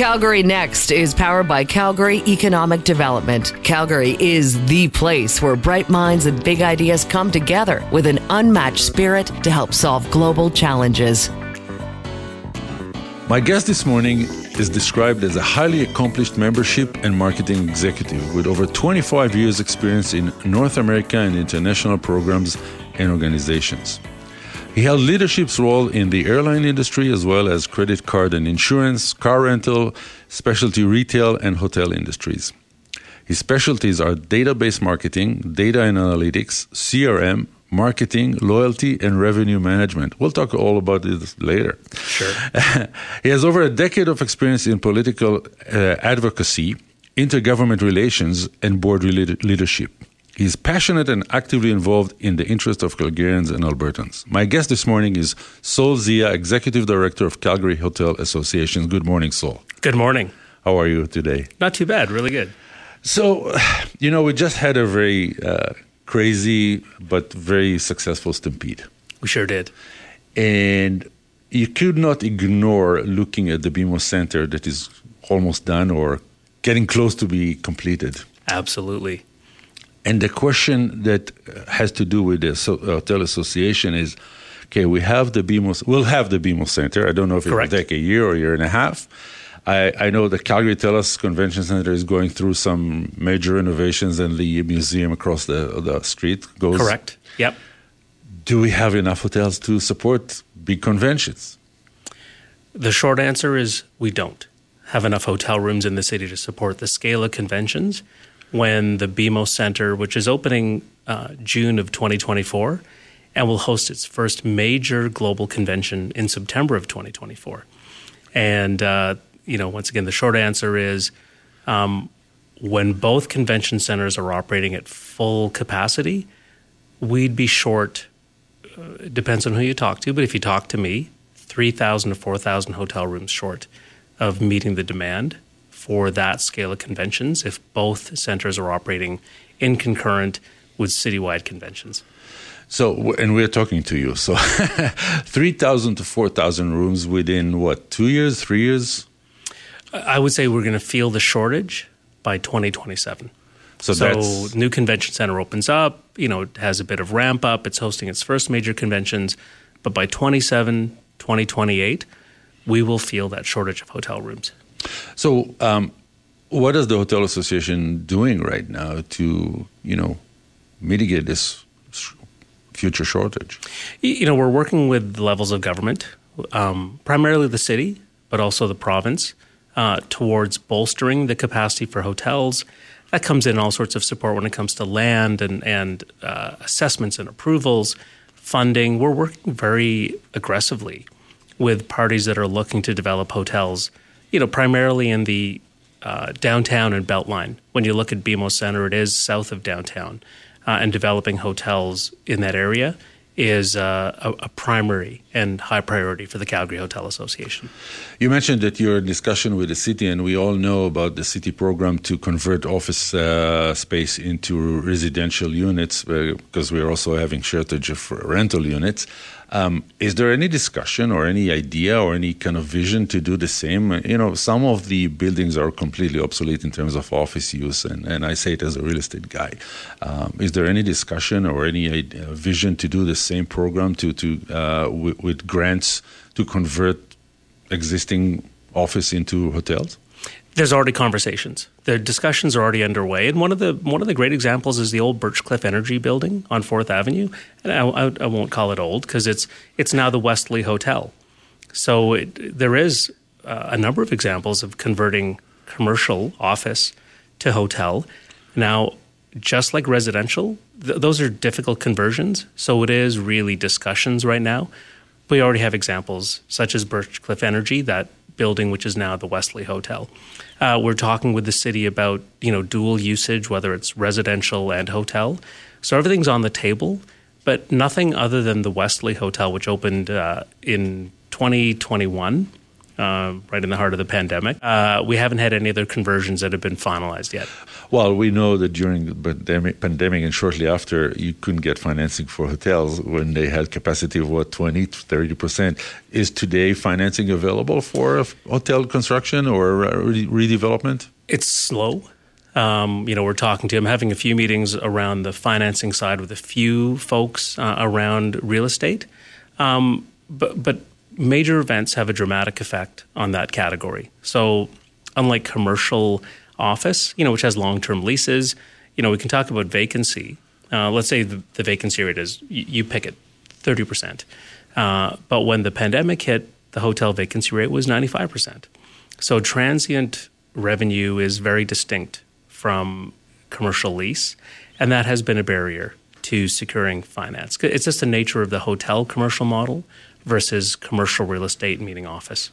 Calgary Next is powered by Calgary Economic Development. Calgary is the place where bright minds and big ideas come together with an unmatched spirit to help solve global challenges. My guest this morning is described as a highly accomplished membership and marketing executive with over 25 years' experience in North America and international programs and organizations. He held leadership role in the airline industry as well as credit card and insurance, car rental, specialty retail, and hotel industries. His specialties are database marketing, data and analytics, CRM, marketing, loyalty, and revenue management. We'll talk all about this later. Sure. he has over a decade of experience in political uh, advocacy, intergovernment relations, and board leadership. He's passionate and actively involved in the interest of Calgarians and Albertans. My guest this morning is Sol Zia, Executive Director of Calgary Hotel Association. Good morning, Sol. Good morning. How are you today? Not too bad, really good. So, you know, we just had a very uh, crazy but very successful stampede. We sure did. And you could not ignore looking at the BMO Center that is almost done or getting close to be completed. Absolutely. And the question that has to do with the uh, hotel association is okay, we have the BMO, we'll have the BMO Center. I don't know if it will take a year or a year and a half. I, I know the Calgary TELUS Convention Center is going through some major innovations, and the museum across the, the street goes. Correct. Yep. Do we have enough hotels to support big conventions? The short answer is we don't have enough hotel rooms in the city to support the scale of conventions when the BMO Center, which is opening uh, June of 2024, and will host its first major global convention in September of 2024. And uh, you know, once again, the short answer is um, when both convention centers are operating at full capacity, we'd be short. Uh, it depends on who you talk to, but if you talk to me, 3,000 to 4,000 hotel rooms short of meeting the demand for that scale of conventions if both centers are operating in concurrent with citywide conventions. So, and we're talking to you. So, 3,000 to 4,000 rooms within what, two years, three years? I would say we're going to feel the shortage by 2027. So, so new convention center opens up. You know, it has a bit of ramp up. It's hosting its first major conventions, but by 27, 2028, we will feel that shortage of hotel rooms. So, um, what is the hotel association doing right now to, you know, mitigate this future shortage? You know, we're working with levels of government, um, primarily the city, but also the province uh, towards bolstering the capacity for hotels. That comes in all sorts of support when it comes to land and, and uh, assessments and approvals, funding. We're working very aggressively with parties that are looking to develop hotels, you know, primarily in the uh, downtown and Beltline. When you look at BMO Center, it is south of downtown, uh, and developing hotels in that area is uh, a, a, primary and high priority for the Calgary Hotel Association. You mentioned that you're in discussion with the city, and we all know about the city program to convert office uh, space into residential units uh, because we're also having shortage of rental units. Um, is there any discussion or any idea or any kind of vision to do the same? You know, some of the buildings are completely obsolete in terms of office use, and, and I say it as a real estate guy. Um, is there any discussion or any idea, vision to do the same program to to uh, with grants to convert existing office into hotels? There's already conversations. The discussions are already underway, and one of the one of the great examples is the old Birchcliff Energy Building on Fourth Avenue. And I, I, I won't call it old because it's it's now the Westley Hotel. So it, there is uh, a number of examples of converting commercial office to hotel. Now, just like residential, th- those are difficult conversions. So it is really discussions right now. We already have examples such as Birchcliff Energy that building, which is now the Westley Hotel. Uh, we're talking with the city about you know dual usage, whether it's residential and hotel. So everything's on the table, but nothing other than the Westley Hotel, which opened uh, in 2021. Uh, right in the heart of the pandemic. Uh, we haven't had any other conversions that have been finalized yet. Well, we know that during the pandemic, pandemic and shortly after, you couldn't get financing for hotels when they had capacity of what, 20, 30%. Is today financing available for hotel construction or re- redevelopment? It's slow. Um, you know, we're talking to him, having a few meetings around the financing side with a few folks uh, around real estate. Um, but, but major events have a dramatic effect on that category. So, unlike commercial office, you know, which has long-term leases, you know, we can talk about vacancy. Uh, let's say the, the, vacancy rate is you, you pick it, thirty percent. Uh, but when the pandemic hit, the hotel vacancy rate was ninety-five percent. So transient revenue is very distinct from commercial lease, and that has been a barrier to securing finance. It's just the nature of the hotel commercial model versus commercial real estate, meeting office.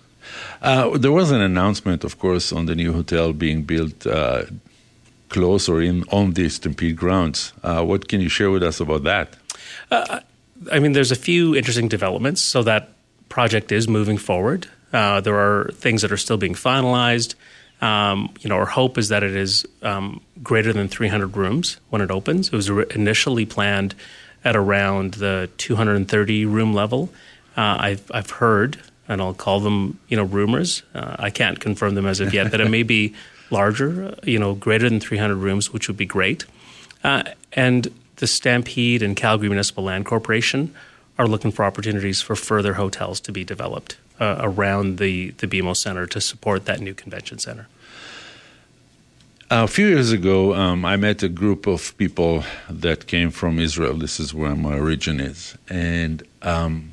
Uh, there was an announcement, of course, on the new hotel being built uh, close or in on the Stampede grounds. Uh, what can you share with us about that? Uh, I mean, there's a few interesting developments. So that project is moving forward. Uh, there are things that are still being finalized. Um, you know, our hope is that it is um, greater than 300 rooms when it opens. It was initially planned at around the 230 room level. Uh, I've I've heard, and I'll call them you know rumors. Uh, I can't confirm them as of yet that it may be larger, uh, you know, greater than 300 rooms, which would be great. Uh, and the Stampede and Calgary Municipal Land Corporation are looking for opportunities for further hotels to be developed uh, around the the BMO Center to support that new convention center. A few years ago, um, I met a group of people that came from Israel. This is where my origin is, and um,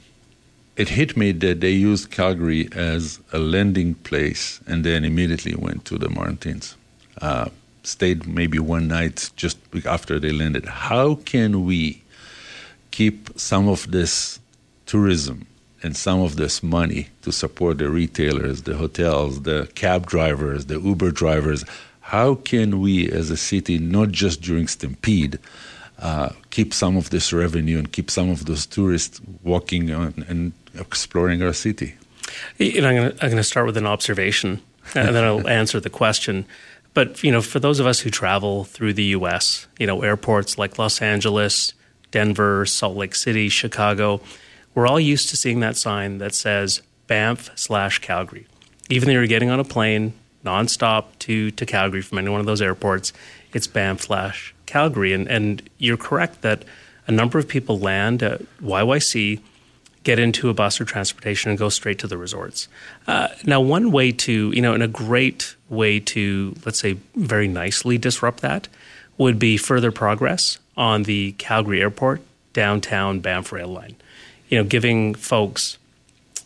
it hit me that they used Calgary as a landing place and then immediately went to the Martins. Uh, stayed maybe one night just after they landed. How can we keep some of this tourism and some of this money to support the retailers, the hotels, the cab drivers, the Uber drivers? How can we as a city, not just during Stampede, uh, keep some of this revenue and keep some of those tourists walking on and exploring our city. You know, I'm going to start with an observation, uh, and then I'll answer the question. But you know, for those of us who travel through the U.S., you know, airports like Los Angeles, Denver, Salt Lake City, Chicago, we're all used to seeing that sign that says Banff slash Calgary. Even though you're getting on a plane nonstop to to Calgary from any one of those airports, it's Banff slash Calgary. And and you're correct that a number of people land at YYC get into a bus or transportation and go straight to the resorts. Uh, now, one way to, you know, and a great way to, let's say, very nicely disrupt that would be further progress on the Calgary Airport downtown Banff rail line. You know, giving folks,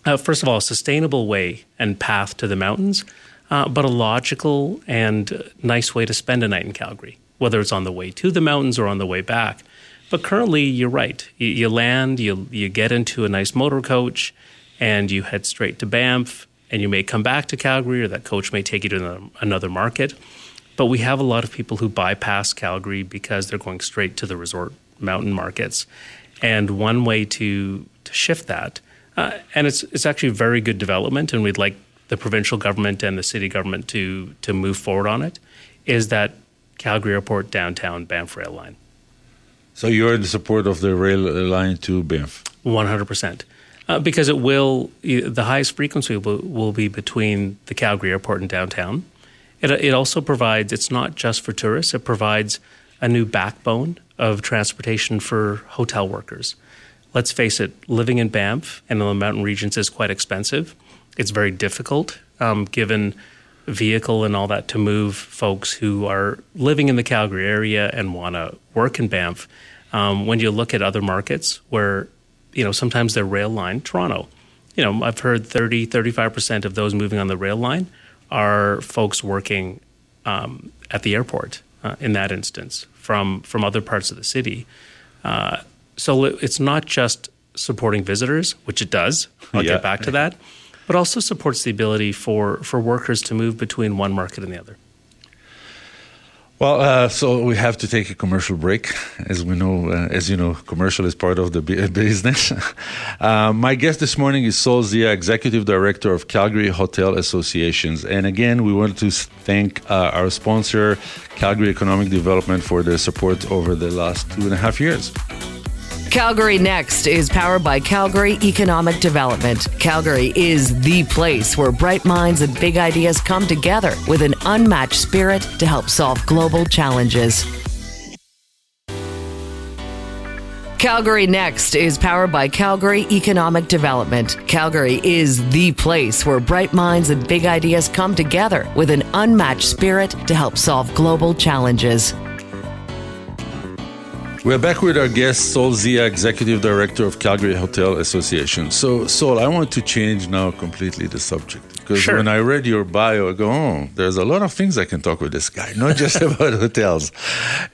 uh, first of all, a sustainable way and path to the mountains, uh, but a logical and nice way to spend a night in Calgary, whether it's on the way to the mountains or on the way back. But currently, you're right. You, you, land, you you get into a nice motor coach, and you head straight to Banff, and you may come back to Calgary, or that coach may take you to another market. But we have a lot of people who bypass Calgary because they're going straight to the resort mountain markets, and one way to to shift that, uh, and it's it's actually very good development, and we'd like the provincial government and the city government to to move forward on it, is that Calgary Airport downtown Banff rail line. So you're in support of the rail line to Banff? 100%. Uh, because it will, the highest frequency will, will, be between the Calgary airport and downtown. It, it also provides, it's not just for tourists, it provides a new backbone of transportation for hotel workers. Let's face it, living in Banff and in the mountain regions is quite expensive. It's very difficult um, given vehicle and all that to move folks who are living in the Calgary area and want to work in Banff. Um, when you look at other markets where, you know, sometimes they're rail line, Toronto, you know, I've heard 30, 35% of those moving on the rail line are folks working um, at the airport uh, in that instance from, from other parts of the city. Uh, so it's not just supporting visitors, which it does. I'll yeah. get back to that, but also supports the ability for, for workers to move between one market and the other. Well, uh, so we have to take a commercial break. As we know, uh, as you know, commercial is part of the business. uh, my guest this morning is Sol Zia, Executive Director of Calgary Hotel Associations. And again, we want to thank uh, our sponsor, Calgary Economic Development, for their support over the last two and a half years. Calgary Next is powered by Calgary Economic Development. Calgary is the place where bright minds and big ideas come together with an unmatched spirit to help solve global challenges. Calgary Next is powered by Calgary Economic Development. Calgary is the place where bright minds and big ideas come together with an unmatched spirit to help solve global challenges. We're back with our guest, Sol Zia, Executive Director of Calgary Hotel Association. So, Sol, I want to change now completely the subject. Because sure. when I read your bio, I go, oh, there's a lot of things I can talk with this guy, not just about hotels.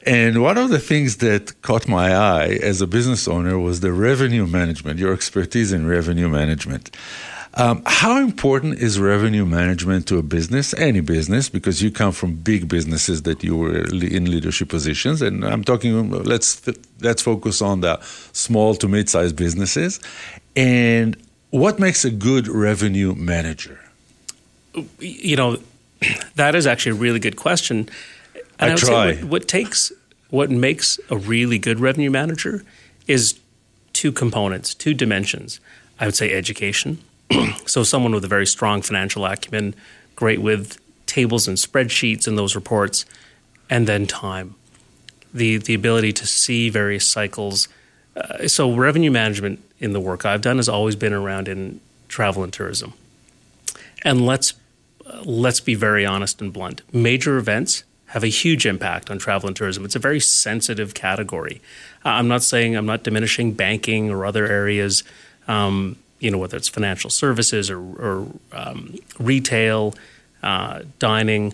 And one of the things that caught my eye as a business owner was the revenue management, your expertise in revenue management. Um, how important is revenue management to a business, any business, because you come from big businesses that you were in leadership positions, and I'm talking. Let's let's focus on the small to mid-sized businesses, and what makes a good revenue manager? You know, that is actually a really good question. And I, I try. What, what takes what makes a really good revenue manager is two components, two dimensions. I would say education so someone with a very strong financial acumen, great with tables and spreadsheets and those reports, and then time, the the ability to see various cycles. Uh, so revenue management in the work I've done has always been around in travel and tourism. And let's uh, let's be very honest and blunt. Major events have a huge impact on travel and tourism. It's a very sensitive category. Uh, I'm not saying I'm not diminishing banking or other areas. Um, you know, whether it's financial services or, or um, retail, uh, dining.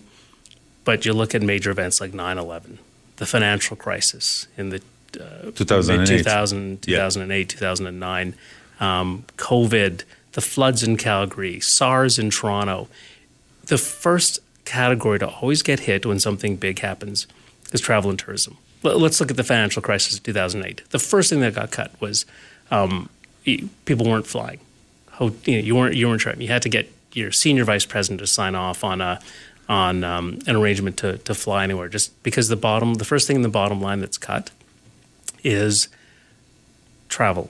But you look at major events like 9 11, the financial crisis in the uh, 2008. 2000, 2008, yeah. 2009, um, COVID, the floods in Calgary, SARS in Toronto. The first category to always get hit when something big happens is travel and tourism. Let's look at the financial crisis of 2008. The first thing that got cut was um, people weren't flying. You, know, you weren't you weren't traveling. You had to get your senior vice president to sign off on a on um, an arrangement to to fly anywhere. Just because the bottom, the first thing in the bottom line that's cut is travel.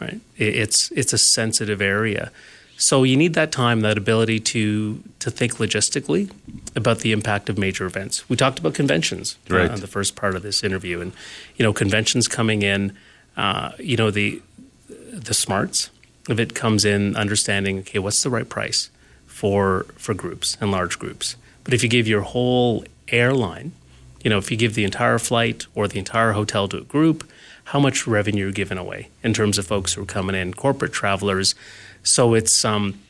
Right? It's it's a sensitive area. So you need that time, that ability to to think logistically about the impact of major events. We talked about conventions right. uh, the first part of this interview, and you know conventions coming in. Uh, you know the the smarts of it comes in understanding okay what's the right price for for groups and large groups? But if you give your whole airline you know if you give the entire flight or the entire hotel to a group how much revenue you're giving away in terms of folks who are coming in corporate travelers? So it's um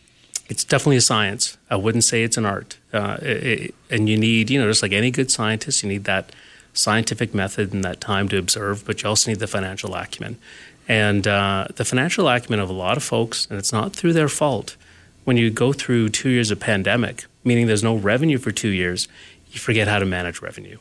it's definitely a science. I wouldn't say it's an art. Uh, it, and you need you know just like any good scientist you need that scientific method and that time to observe but you also need the financial acumen and uh, the financial acumen of a lot of folks, and it's not through their fault, when you go through two years of pandemic, meaning there's no revenue for two years, you forget how to manage revenue.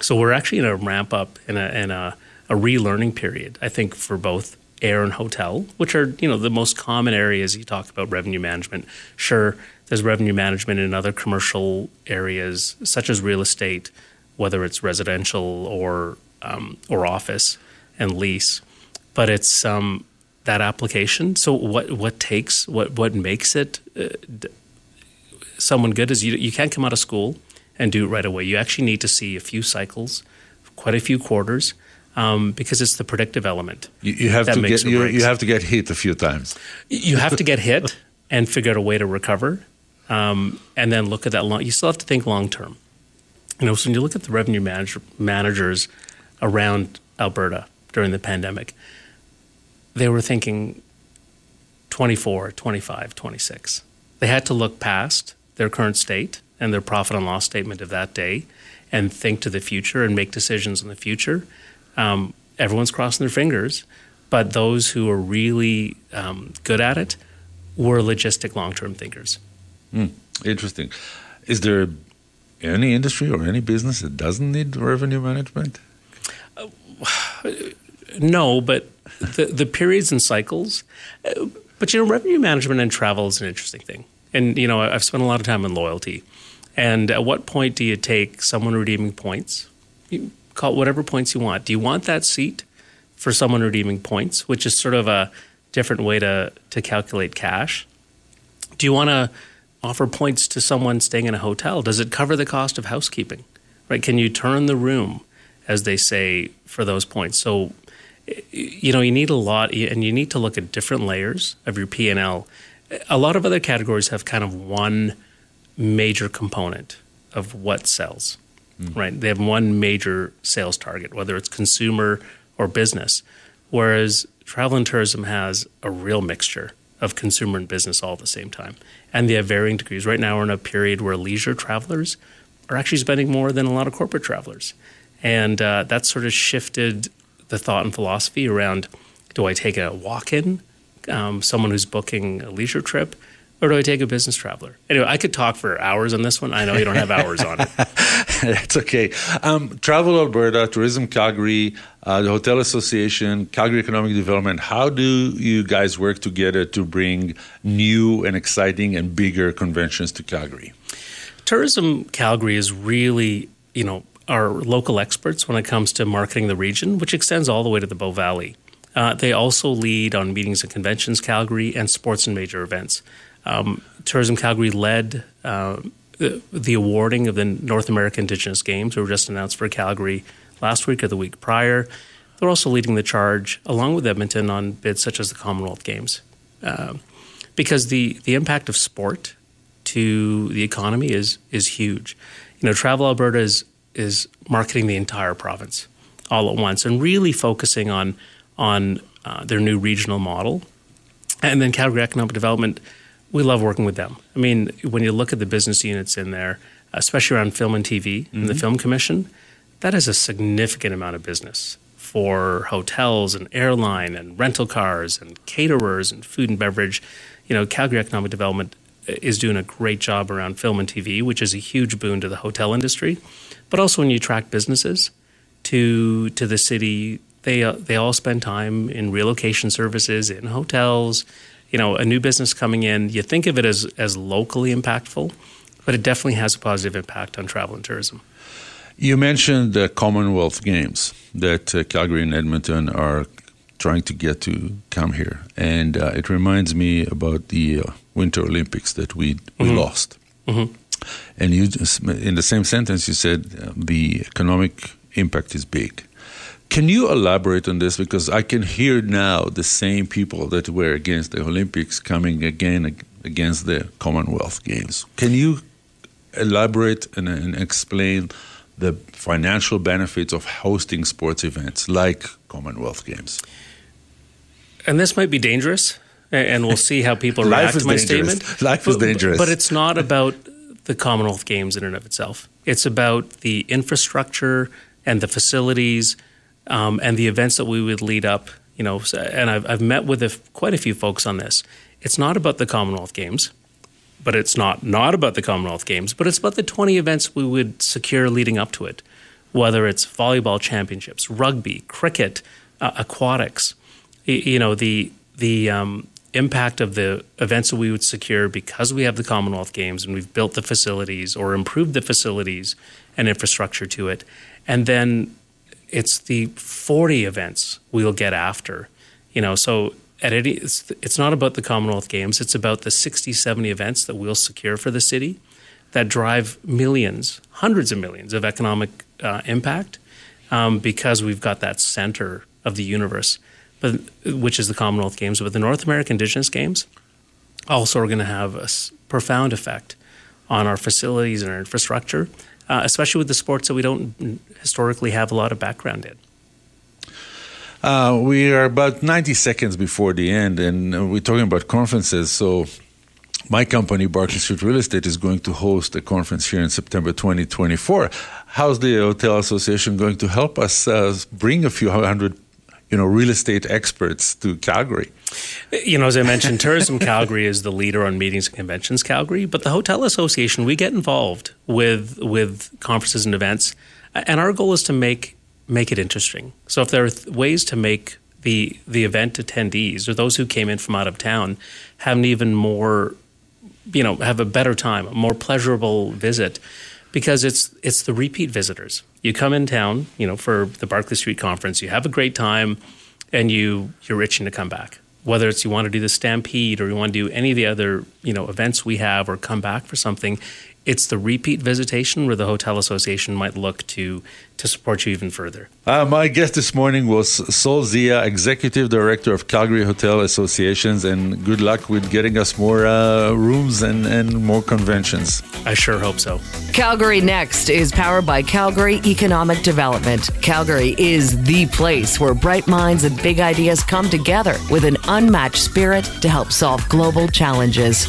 So we're actually in a ramp up in a, in a, a relearning period, I think, for both air and hotel, which are you know the most common areas you talk about revenue management. Sure, there's revenue management in other commercial areas such as real estate, whether it's residential or um, or office and lease but it's um, that application. So what what takes what what makes it uh, someone good is you you can't come out of school and do it right away. You actually need to see a few cycles, quite a few quarters. Um, because it's the predictive element. You, you have to get you, you, have to get hit a few times. You have to get hit and figure out a way to recover, um, and then look at that long. You still have to think long term. You know, so when you look at the revenue manager, managers around Alberta during the pandemic, they were thinking 24, 25, 26. They had to look past their current state and their profit and loss statement of that day and think to the future and make decisions in the future. Um, everyone's crossing their fingers, but those who are really um, good at it were logistic long term thinkers. Mm, interesting. Is there any industry or any business that doesn't need revenue management? Uh, no, but the, the periods and cycles. Uh, but you know, revenue management and travel is an interesting thing. And you know, I've spent a lot of time in loyalty. And at what point do you take someone redeeming points? You call it whatever points you want. Do you want that seat for someone redeeming points, which is sort of a different way to to calculate cash? Do you want to offer points to someone staying in a hotel? Does it cover the cost of housekeeping? Right? Can you turn the room, as they say, for those points? So, you know, you need a lot, and you need to look at different layers of your P and L. A lot of other categories have kind of one major component of what sells, mm. right? They have one major sales target, whether it's consumer or business, whereas travel and tourism has a real mixture of consumer and business all at the same time. And they have varying degrees. Right now, we're in a period where leisure travelers are actually spending more than a lot of corporate travelers. And uh, that sort of shifted the thought and philosophy around do I take a walk in, um, someone who's booking a leisure trip, or do I take a business traveler? Anyway, I could talk for hours on this one. I know you don't have hours on it. That's okay. Um, Travel Alberta, Tourism Calgary, uh, the Hotel Association, Calgary Economic Development. How do you guys work together to bring new and exciting and bigger conventions to Calgary? Tourism Calgary is really, you know, our local experts when it comes to marketing the region, which extends all the way to the Bow Valley. Uh, they also lead on meetings and conventions Calgary and sports and major events. Um, Tourism Calgary led uh, the, awarding of the North American Indigenous Games, which were just announced for Calgary last week or the week prior. They're also leading the charge, along with Edmonton, on bids such as the Commonwealth Games. Uh, because the, the impact of sport to the economy is is huge. You know, Travel Alberta is is marketing the entire province all at once and really focusing on on uh, their new regional model. And then Calgary Economic Development we love working with them. I mean, when you look at the business units in there, especially around film and TV mm-hmm. and the Film Commission, that is a significant amount of business for hotels and airline and rental cars and caterers and food and beverage. You know, Calgary Economic Development is doing a great job around film and TV, which is a huge boon to the hotel industry. But also, when you attract businesses to to the city, they uh, they all spend time in relocation services, in hotels, you know, a new business coming in, you think of it as, as locally impactful, but it definitely has a positive impact on travel and tourism. You mentioned the Commonwealth Games that uh, Calgary and Edmonton are trying to get to come here, and uh, it reminds me about the uh, Winter Olympics that we we mm-hmm. lost. Mm-hmm. And you, just, in the same sentence, you said uh, the economic impact is big. Can you elaborate on this? Because I can hear now the same people that were against the Olympics coming again against the Commonwealth Games. Can you elaborate and, and explain the financial benefits of hosting sports events like Commonwealth Games? And this might be dangerous, and we'll see how people react to my dangerous. statement. Life is but, dangerous. But it's not about the Commonwealth Games in and of itself. It's about the infrastructure and the facilities um, and the events that we would lead up. You know, and I've, I've met with a, quite a few folks on this. It's not about the Commonwealth Games, but it's not not about the Commonwealth Games, but it's about the 20 events we would secure leading up to it, whether it's volleyball championships, rugby, cricket, uh, aquatics. You know, the the um, impact of the events that we would secure because we have the Commonwealth Games and we've built the facilities or improved the facilities and infrastructure to it, and then it's the 40 events we'll get after. You know, so at any, it's, it's not about the Commonwealth Games. It's about the 60, 70 events that we'll secure for the city that drive millions, hundreds of millions of economic uh, impact um, because we've got that center of the universe, but which is the Commonwealth Games. But the North American Indigenous Games also are going to have a profound effect on our facilities and our infrastructure uh, especially with the sports that we don't historically have a lot of background in. Uh, we are about 90 seconds before the end, and we're talking about conferences. So, my company, Barclay Street Real Estate, is going to host a conference here in September 2024. How's the Hotel Association going to help us uh, bring a few hundred you know real estate experts to Calgary. You know, as I mentioned, Tourism Calgary is the leader on meetings and conventions Calgary, but the Hotel Association we get involved with with conferences and events, and our goal is to make make it interesting. So if there are th- ways to make the the event attendees or those who came in from out of town have an even more, you know, have a better time, a more pleasurable visit, because it's it's the repeat visitors. You come in town, you know, for the Barclay Street conference, you have a great time, and you you're itching to come back whether it's you want to do the stampede or you want to do any of the other you know events we have or come back for something it's the repeat visitation where the hotel association might look to to support you even further. Uh, my guest this morning was Sol Zia, Executive Director of Calgary Hotel Associations, and good luck with getting us more uh, rooms and, and more conventions. I sure hope so. Calgary Next is powered by Calgary Economic Development. Calgary is the place where bright minds and big ideas come together with an unmatched spirit to help solve global challenges.